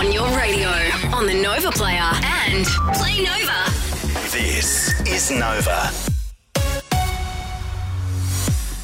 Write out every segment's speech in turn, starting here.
on your radio, on the Nova Player, and Play Nova. This is Nova.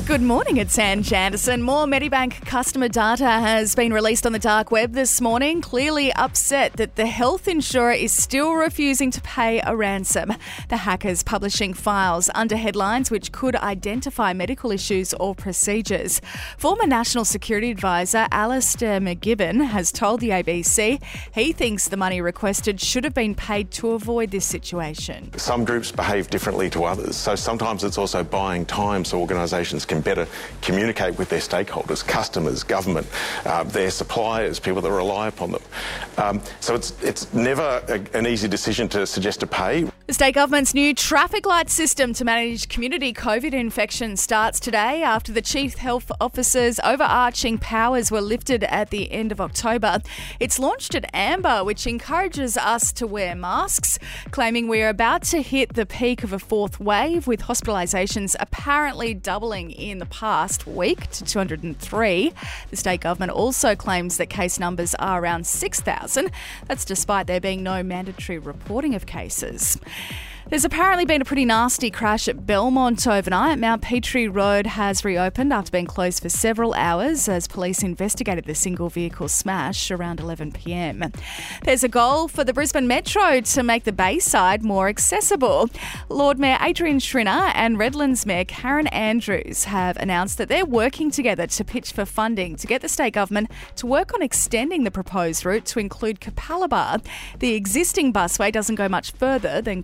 Good morning, it's Ange Anderson. More Medibank customer data has been released on the dark web this morning, clearly upset that the health insurer is still refusing to pay a ransom. The hackers publishing files under headlines which could identify medical issues or procedures. Former National Security Advisor Alastair MacGibbon has told the ABC he thinks the money requested should have been paid to avoid this situation. Some groups behave differently to others, so sometimes it's also buying time so organisations can better communicate with their stakeholders, customers, government, uh, their suppliers, people that rely upon them. Um, so it's it's never a, an easy decision to suggest to pay. The state government's new traffic light system to manage community COVID infection starts today after the chief health officer's overarching powers were lifted at the end of October. It's launched at Amber, which encourages us to wear masks, claiming we're about to hit the peak of a fourth wave with hospitalisations apparently doubling in the past week to 203. The state government also claims that case numbers are around 6,000. That's despite there being no mandatory reporting of cases. There's apparently been a pretty nasty crash at Belmont overnight. Mount Petrie Road has reopened after being closed for several hours as police investigated the single vehicle smash around 11 pm. There's a goal for the Brisbane Metro to make the Bayside more accessible. Lord Mayor Adrian Schrinner and Redlands Mayor Karen Andrews have announced that they're working together to pitch for funding to get the state government to work on extending the proposed route to include Capalaba. The existing busway doesn't go much further than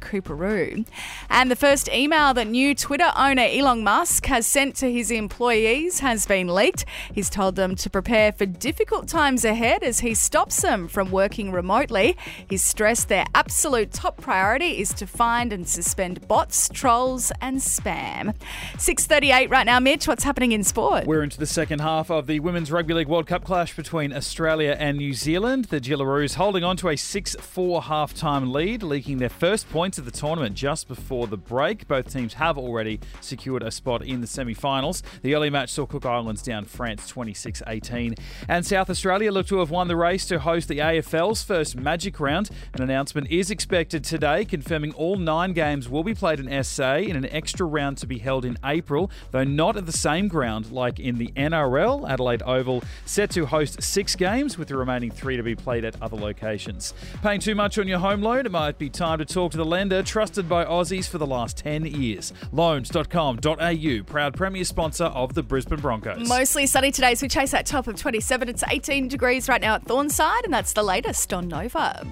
And the first email that new Twitter owner Elon Musk has sent to his employees has been leaked. He's told them to prepare for difficult times ahead as he stops them from working remotely. He's stressed their absolute top priority is to find and suspend bots, trolls, and spam. 6:38 right now, Mitch. What's happening in sport? We're into the second half of the Women's Rugby League World Cup clash between Australia and New Zealand. The Jillaroos holding on to a 6-4 half-time lead, leaking their first points of the tournament just before the break. Both teams have already secured a spot in the semi finals. The early match saw Cook Islands down France 26 18. And South Australia look to have won the race to host the AFL's first Magic Round. An announcement is expected today confirming all nine games will be played in SA in an extra round to be held in April, though not at the same ground like in the NRL. Adelaide Oval set to host six games, with the remaining three to be played at other locations. Paying too much on your home loan? It might be time to talk to the lender. Trust trusted by Aussies for the last 10 years. Loans.com.au, proud premier sponsor of the Brisbane Broncos. Mostly sunny today, so we chase that top of 27. It's 18 degrees right now at Thornside, and that's the latest on Nova.